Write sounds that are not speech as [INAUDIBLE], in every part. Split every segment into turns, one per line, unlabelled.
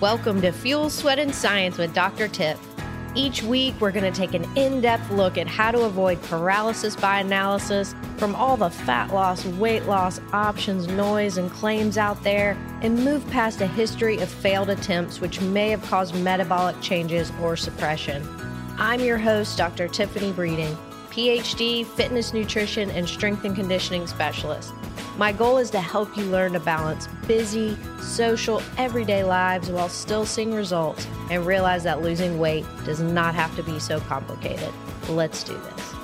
Welcome to Fuel, Sweat, and Science with Dr. Tiff. Each week, we're going to take an in depth look at how to avoid paralysis by analysis from all the fat loss, weight loss options, noise, and claims out there, and move past a history of failed attempts which may have caused metabolic changes or suppression. I'm your host, Dr. Tiffany Breeding, PhD, fitness, nutrition, and strength and conditioning specialist. My goal is to help you learn to balance busy, social, everyday lives while still seeing results and realize that losing weight does not have to be so complicated. Let's do this.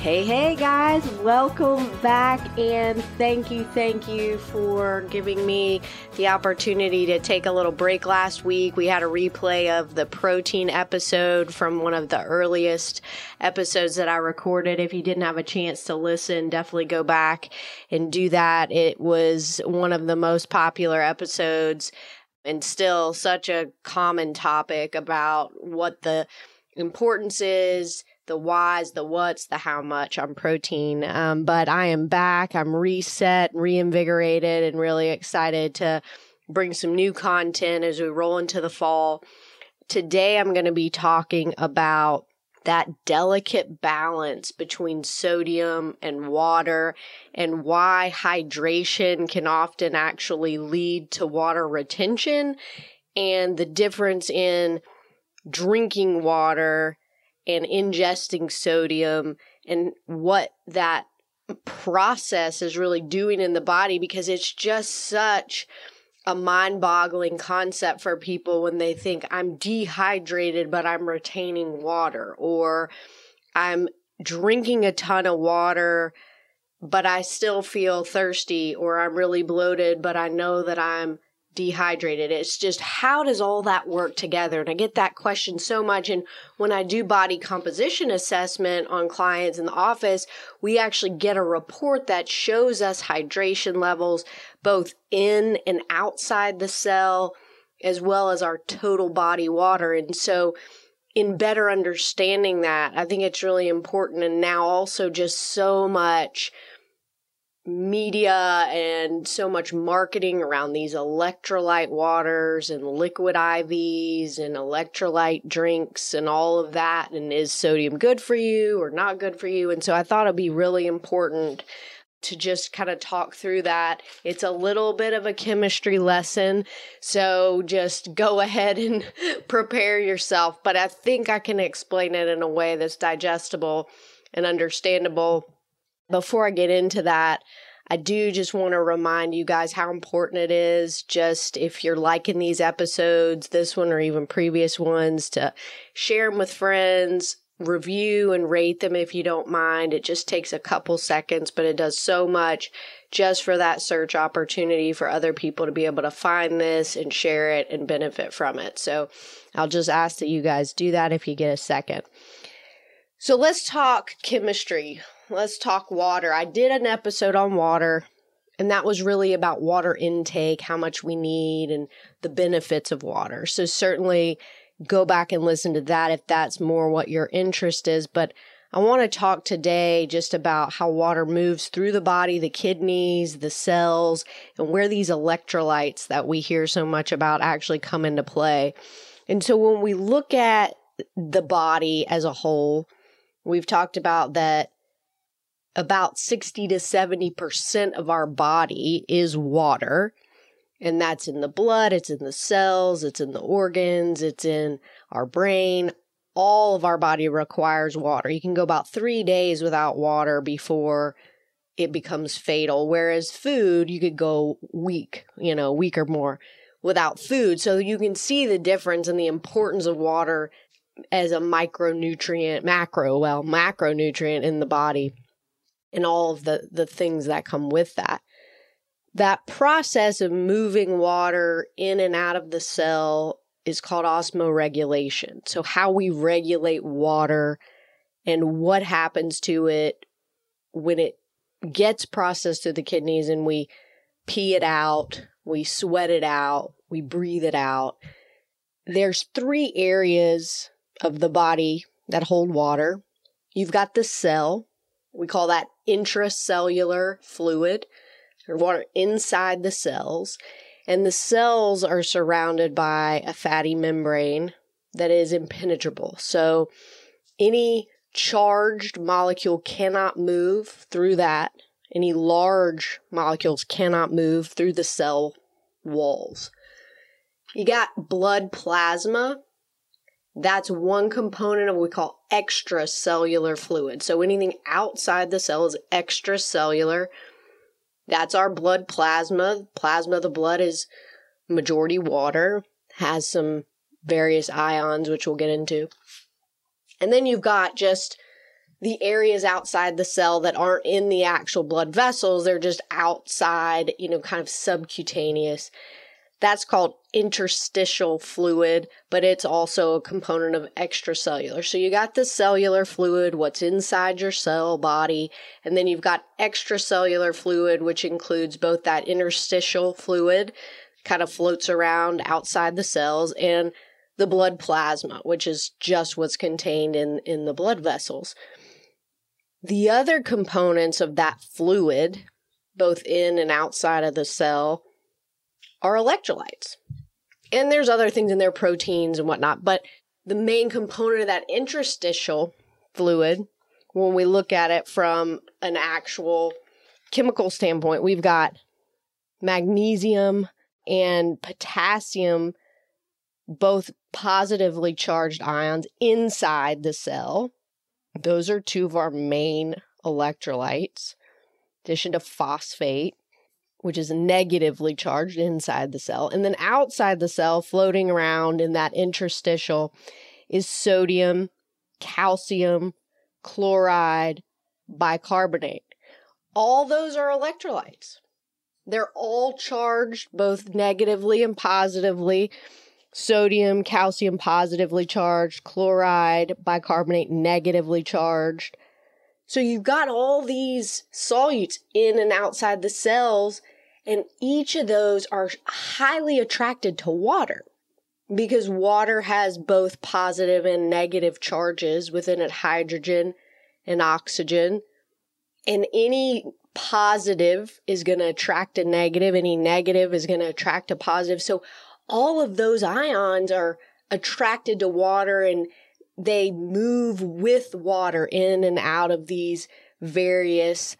Hey, hey guys, welcome back and thank you, thank you for giving me the opportunity to take a little break last week. We had a replay of the protein episode from one of the earliest episodes that I recorded. If you didn't have a chance to listen, definitely go back and do that. It was one of the most popular episodes and still such a common topic about what the importance is the whys, the whats, the how much on protein. Um, but I am back. I'm reset, reinvigorated, and really excited to bring some new content as we roll into the fall. Today, I'm going to be talking about that delicate balance between sodium and water and why hydration can often actually lead to water retention and the difference in drinking water and ingesting sodium and what that process is really doing in the body because it's just such a mind boggling concept for people when they think I'm dehydrated, but I'm retaining water, or I'm drinking a ton of water, but I still feel thirsty, or I'm really bloated, but I know that I'm dehydrated. It's just how does all that work together? And I get that question so much. And when I do body composition assessment on clients in the office, we actually get a report that shows us hydration levels both in and outside the cell, as well as our total body water. And so, in better understanding that, I think it's really important. And now also just so much media and so much marketing around these electrolyte waters and liquid IVs and electrolyte drinks and all of that. And is sodium good for you or not good for you? And so I thought it'd be really important to just kind of talk through that. It's a little bit of a chemistry lesson. So just go [LAUGHS] ahead and prepare yourself. But I think I can explain it in a way that's digestible and understandable before I get into that, I do just want to remind you guys how important it is. Just if you're liking these episodes, this one or even previous ones, to share them with friends, review and rate them if you don't mind. It just takes a couple seconds, but it does so much just for that search opportunity for other people to be able to find this and share it and benefit from it. So I'll just ask that you guys do that if you get a second. So let's talk chemistry let's talk water. I did an episode on water, and that was really about water intake, how much we need, and the benefits of water. So, certainly go back and listen to that if that's more what your interest is. But I want to talk today just about how water moves through the body, the kidneys, the cells, and where these electrolytes that we hear so much about actually come into play. And so when we look at the body as a whole, we've talked about that about 60 to 70% of our body is water. And that's in the blood, it's in the cells, it's in the organs, it's in our brain. All of our body requires water. You can go about three days without water before it becomes fatal. Whereas food, you could go week, you know, week or more without food. So you can see the difference and the importance of water as a micronutrient, macro, well, macronutrient in the body and all of the, the things that come with that. That process of moving water in and out of the cell is called osmoregulation. So, how we regulate water and what happens to it when it gets processed through the kidneys and we pee it out, we sweat it out, we breathe it out. There's three areas of the body that hold water. You've got the cell, we call that intracellular fluid or water inside the cells. And the cells are surrounded by a fatty membrane that is impenetrable. So any charged molecule cannot move through that. Any large molecules cannot move through the cell walls. You got blood plasma. That's one component of what we call extracellular fluid. So anything outside the cell is extracellular. That's our blood plasma. Plasma of the blood is majority water, has some various ions, which we'll get into. And then you've got just the areas outside the cell that aren't in the actual blood vessels. They're just outside, you know, kind of subcutaneous. That's called interstitial fluid, but it's also a component of extracellular. So you got the cellular fluid, what's inside your cell body, and then you've got extracellular fluid, which includes both that interstitial fluid, kind of floats around outside the cells, and the blood plasma, which is just what's contained in, in the blood vessels. The other components of that fluid, both in and outside of the cell, are electrolytes. And there's other things in there, proteins and whatnot, but the main component of that interstitial fluid, when we look at it from an actual chemical standpoint, we've got magnesium and potassium, both positively charged ions inside the cell. Those are two of our main electrolytes, in addition to phosphate which is negatively charged inside the cell. And then outside the cell, floating around in that interstitial, is sodium, calcium, chloride, bicarbonate. All those are electrolytes. They're all charged both negatively and positively. Sodium, calcium positively charged, chloride, bicarbonate negatively charged. So you've got all these solutes in and outside the cells, and each of those are highly attracted to water because water has both positive and negative charges within it hydrogen and oxygen. And any positive is going to attract a negative, any negative is going to attract a positive. So all of those ions are attracted to water and they move with water in and out of these various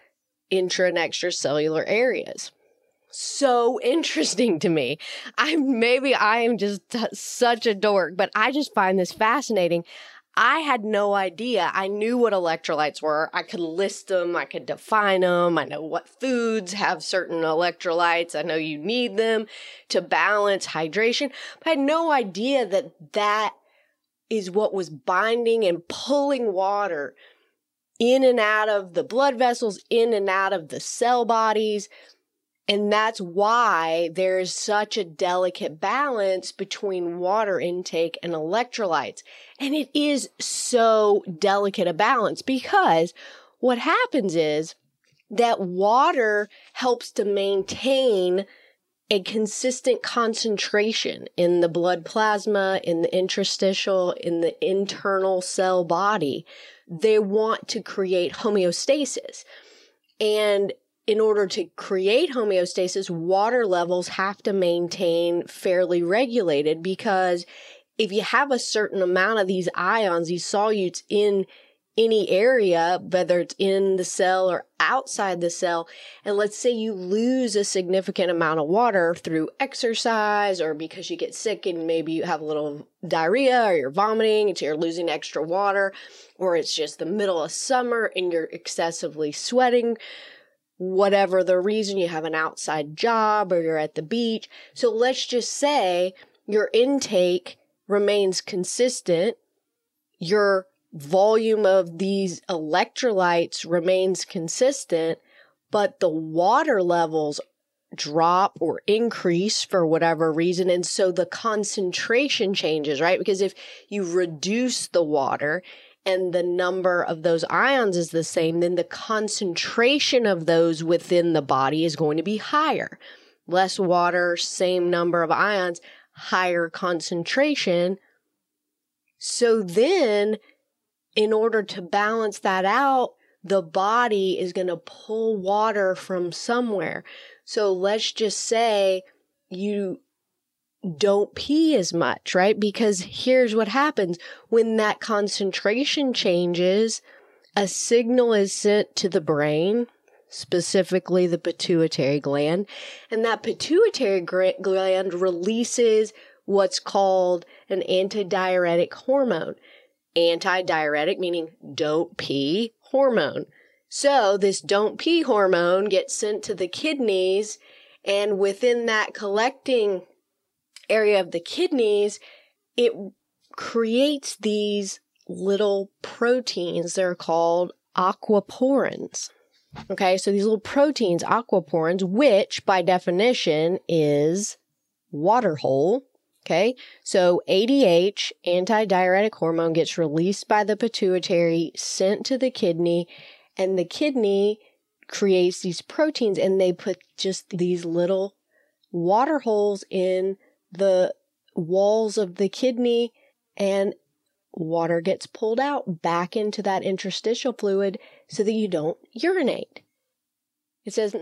intra and extracellular areas. So interesting to me. I maybe I am just t- such a dork, but I just find this fascinating. I had no idea. I knew what electrolytes were. I could list them. I could define them. I know what foods have certain electrolytes. I know you need them to balance hydration. But I had no idea that that is what was binding and pulling water in and out of the blood vessels, in and out of the cell bodies. And that's why there's such a delicate balance between water intake and electrolytes. And it is so delicate a balance because what happens is that water helps to maintain a consistent concentration in the blood plasma, in the interstitial, in the internal cell body. They want to create homeostasis. And in order to create homeostasis, water levels have to maintain fairly regulated because if you have a certain amount of these ions, these solutes in any area, whether it's in the cell or outside the cell, and let's say you lose a significant amount of water through exercise or because you get sick and maybe you have a little diarrhea or you're vomiting and you're losing extra water, or it's just the middle of summer and you're excessively sweating, whatever the reason, you have an outside job or you're at the beach. So let's just say your intake remains consistent. Your volume of these electrolytes remains consistent, but the water levels drop or increase for whatever reason. And so the concentration changes, right? Because if you reduce the water and the number of those ions is the same, then the concentration of those within the body is going to be higher. Less water, same number of ions, higher concentration. So then in order to balance that out, the body is going to pull water from somewhere. So let's just say you don't pee as much, right? Because here's what happens when that concentration changes, a signal is sent to the brain, specifically the pituitary gland, and that pituitary gland releases what's called an antidiuretic hormone. Antidiuretic meaning don't pee hormone. So this don't pee hormone gets sent to the kidneys and within that collecting area of the kidneys, it creates these little proteins. They're called aquaporins. Okay, so these little proteins, aquaporins, which by definition is water hole. Okay, so ADH, antidiuretic hormone, gets released by the pituitary, sent to the kidney, and the kidney creates these proteins and they put just these little water holes in the walls of the kidney and water gets pulled out back into that interstitial fluid so that you don't urinate. It says,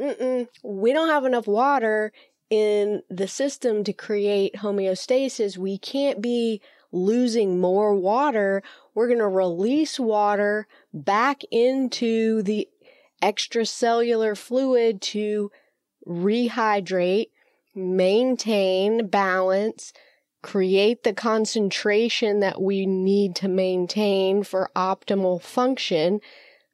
we don't have enough water in the system to create homeostasis. We can't be losing more water. We're going to release water back into the extracellular fluid to rehydrate maintain balance, create the concentration that we need to maintain for optimal function.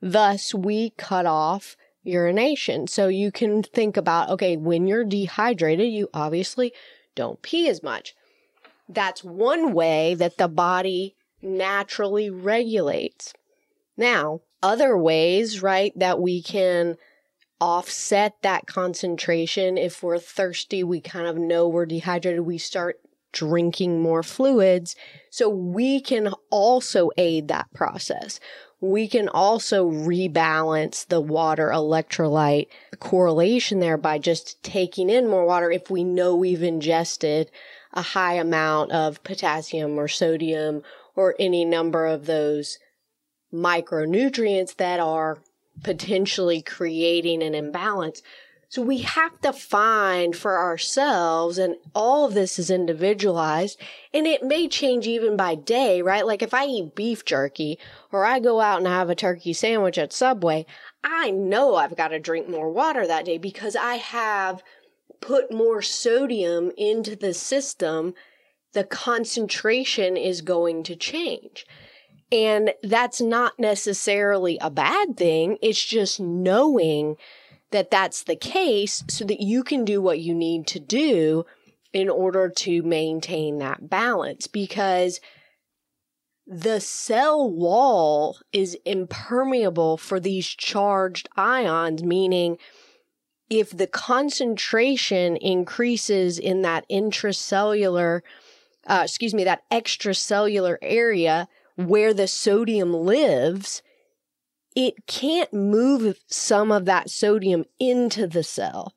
Thus, we cut off urination. So you can think about, okay, when you're dehydrated, you obviously don't pee as much. That's one way that the body naturally regulates. Now, other ways, right, that we can offset that concentration. If we're thirsty, we kind of know we're dehydrated, we start drinking more fluids. So we can also aid that process. We can also rebalance the water electrolyte correlation there by just taking in more water if we know we've ingested a high amount of potassium or sodium or any number of those micronutrients that are potentially creating an imbalance. So we have to find for ourselves, and all of this is individualized, and it may change even by day, right? Like if I eat beef jerky or I go out and have a turkey sandwich at Subway, I know I've got to drink more water that day because I have put more sodium into the system. The concentration is going to change. And that's not necessarily a bad thing. It's just knowing that that's the case so that you can do what you need to do in order to maintain that balance because the cell wall is impermeable for these charged ions, meaning if the concentration increases in that intracellular, uh, excuse me, that extracellular area, where the sodium lives, it can't move some of that sodium into the cell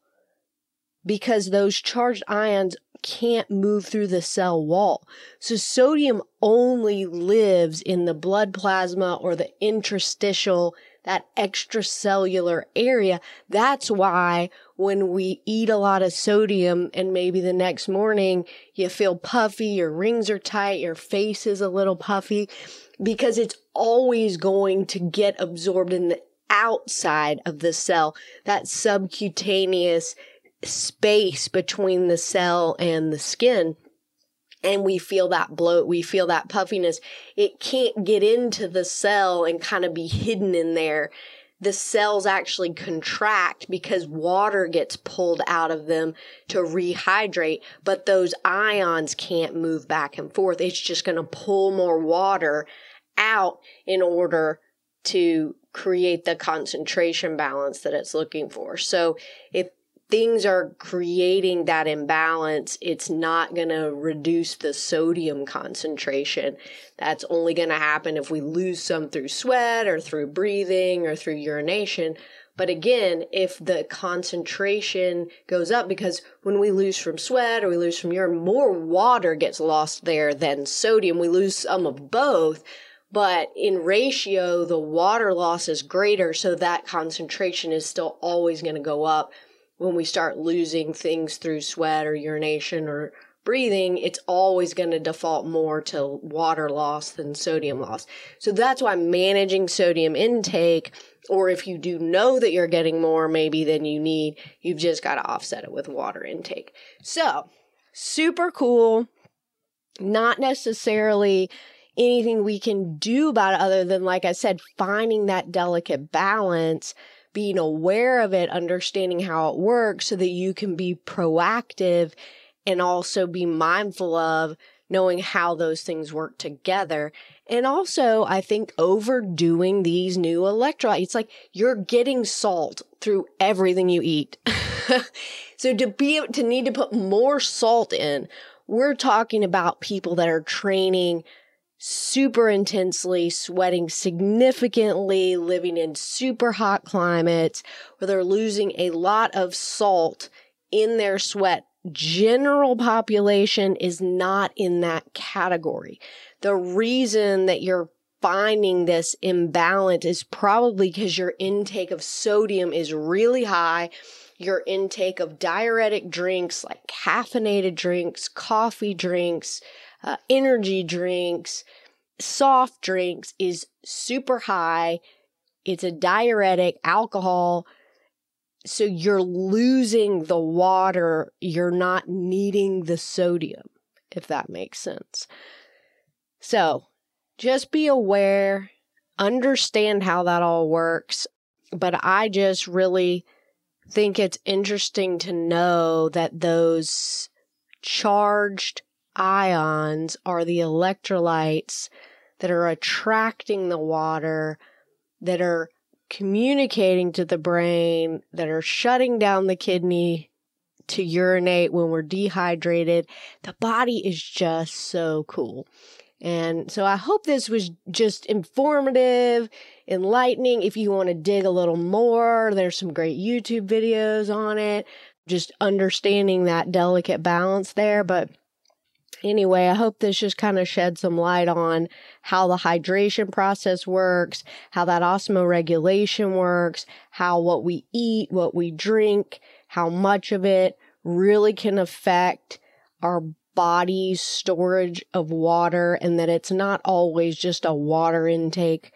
because those charged ions can't move through the cell wall. So sodium only lives in the blood plasma or the interstitial, that extracellular area. That's why when we eat a lot of sodium and maybe the next morning you feel puffy, your rings are tight, your face is a little puffy, because it's always going to get absorbed in the outside of the cell, that subcutaneous space between the cell and the skin. And we feel that bloat, we feel that puffiness. It can't get into the cell and kind of be hidden in there. The cells actually contract because water gets pulled out of them to rehydrate, but those ions can't move back and forth. It's just going to pull more water out in order to create the concentration balance that it's looking for. So if things are creating that imbalance, it's not going to reduce the sodium concentration. That's only going to happen if we lose some through sweat or through breathing or through urination. But again, if the concentration goes up, because when we lose from sweat or we lose from urine, more water gets lost there than sodium. We lose some of both but in ratio, the water loss is greater, so that concentration is still always going to go up when we start losing things through sweat or urination or breathing, it's always going to default more to water loss than sodium loss. So that's why managing sodium intake, or if you do know that you're getting more maybe than you need, you've just got to offset it with water intake. So super cool. Not necessarily anything we can do about it other than, like I said, finding that delicate balance being aware of it, understanding how it works so that you can be proactive and also be mindful of knowing how those things work together. And also, I think overdoing these new electrolytes, it's like you're getting salt through everything you eat. [LAUGHS] so to be to need to put more salt in, we're talking about people that are training super intensely, sweating significantly, living in super hot climates where they're losing a lot of salt in their sweat. General population is not in that category. The reason that you're finding this imbalance is probably because your intake of sodium is really high. Your intake of diuretic drinks like caffeinated drinks, coffee drinks, uh, energy drinks, soft drinks is super high. It's a diuretic, alcohol. So you're losing the water. You're not needing the sodium, if that makes sense. So just be aware, understand how that all works. But I just really think it's interesting to know that those charged ions are the electrolytes that are attracting the water, that are communicating to the brain, that are shutting down the kidney to urinate when we're dehydrated. The body is just so cool. And so I hope this was just informative, enlightening. If you want to dig a little more, there's some great YouTube videos on it, just understanding that delicate balance there. But anyway, I hope this just kind of shed some light on how the hydration process works, how that osmoregulation works, how what we eat, what we drink, how much of it really can affect our body's storage of water and that it's not always just a water intake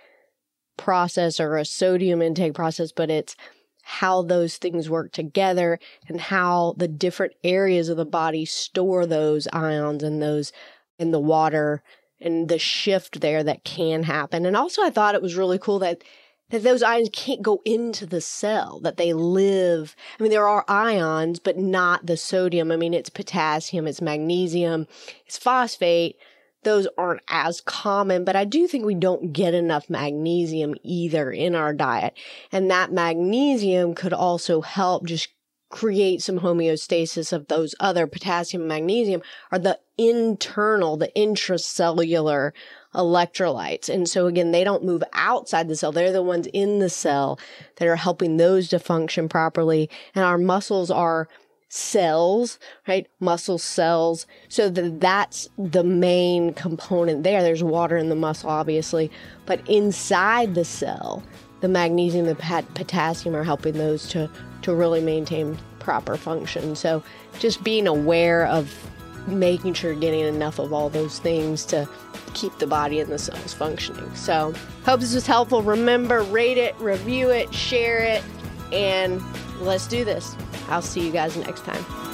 process or a sodium intake process, but it's how those things work together and how the different areas of the body store those ions and those in the water and the shift there that can happen. And also I thought it was really cool that that those ions can't go into the cell, that they live. I mean, there are ions, but not the sodium. I mean, it's potassium, it's magnesium, it's phosphate, those aren't as common, but I do think we don't get enough magnesium either in our diet. And that magnesium could also help just create some homeostasis of those other potassium and magnesium are the internal, the intracellular electrolytes. And so again, they don't move outside the cell. They're the ones in the cell that are helping those to function properly. And our muscles are cells, right? Muscle cells. So that that's the main component there. There's water in the muscle, obviously, but inside the cell, the magnesium, the potassium are helping those to to really maintain proper function. So just being aware of making sure you're getting enough of all those things to keep the body and the cells functioning. So hope this was helpful. Remember, rate it, review it, share it, and let's do this. I'll see you guys next time.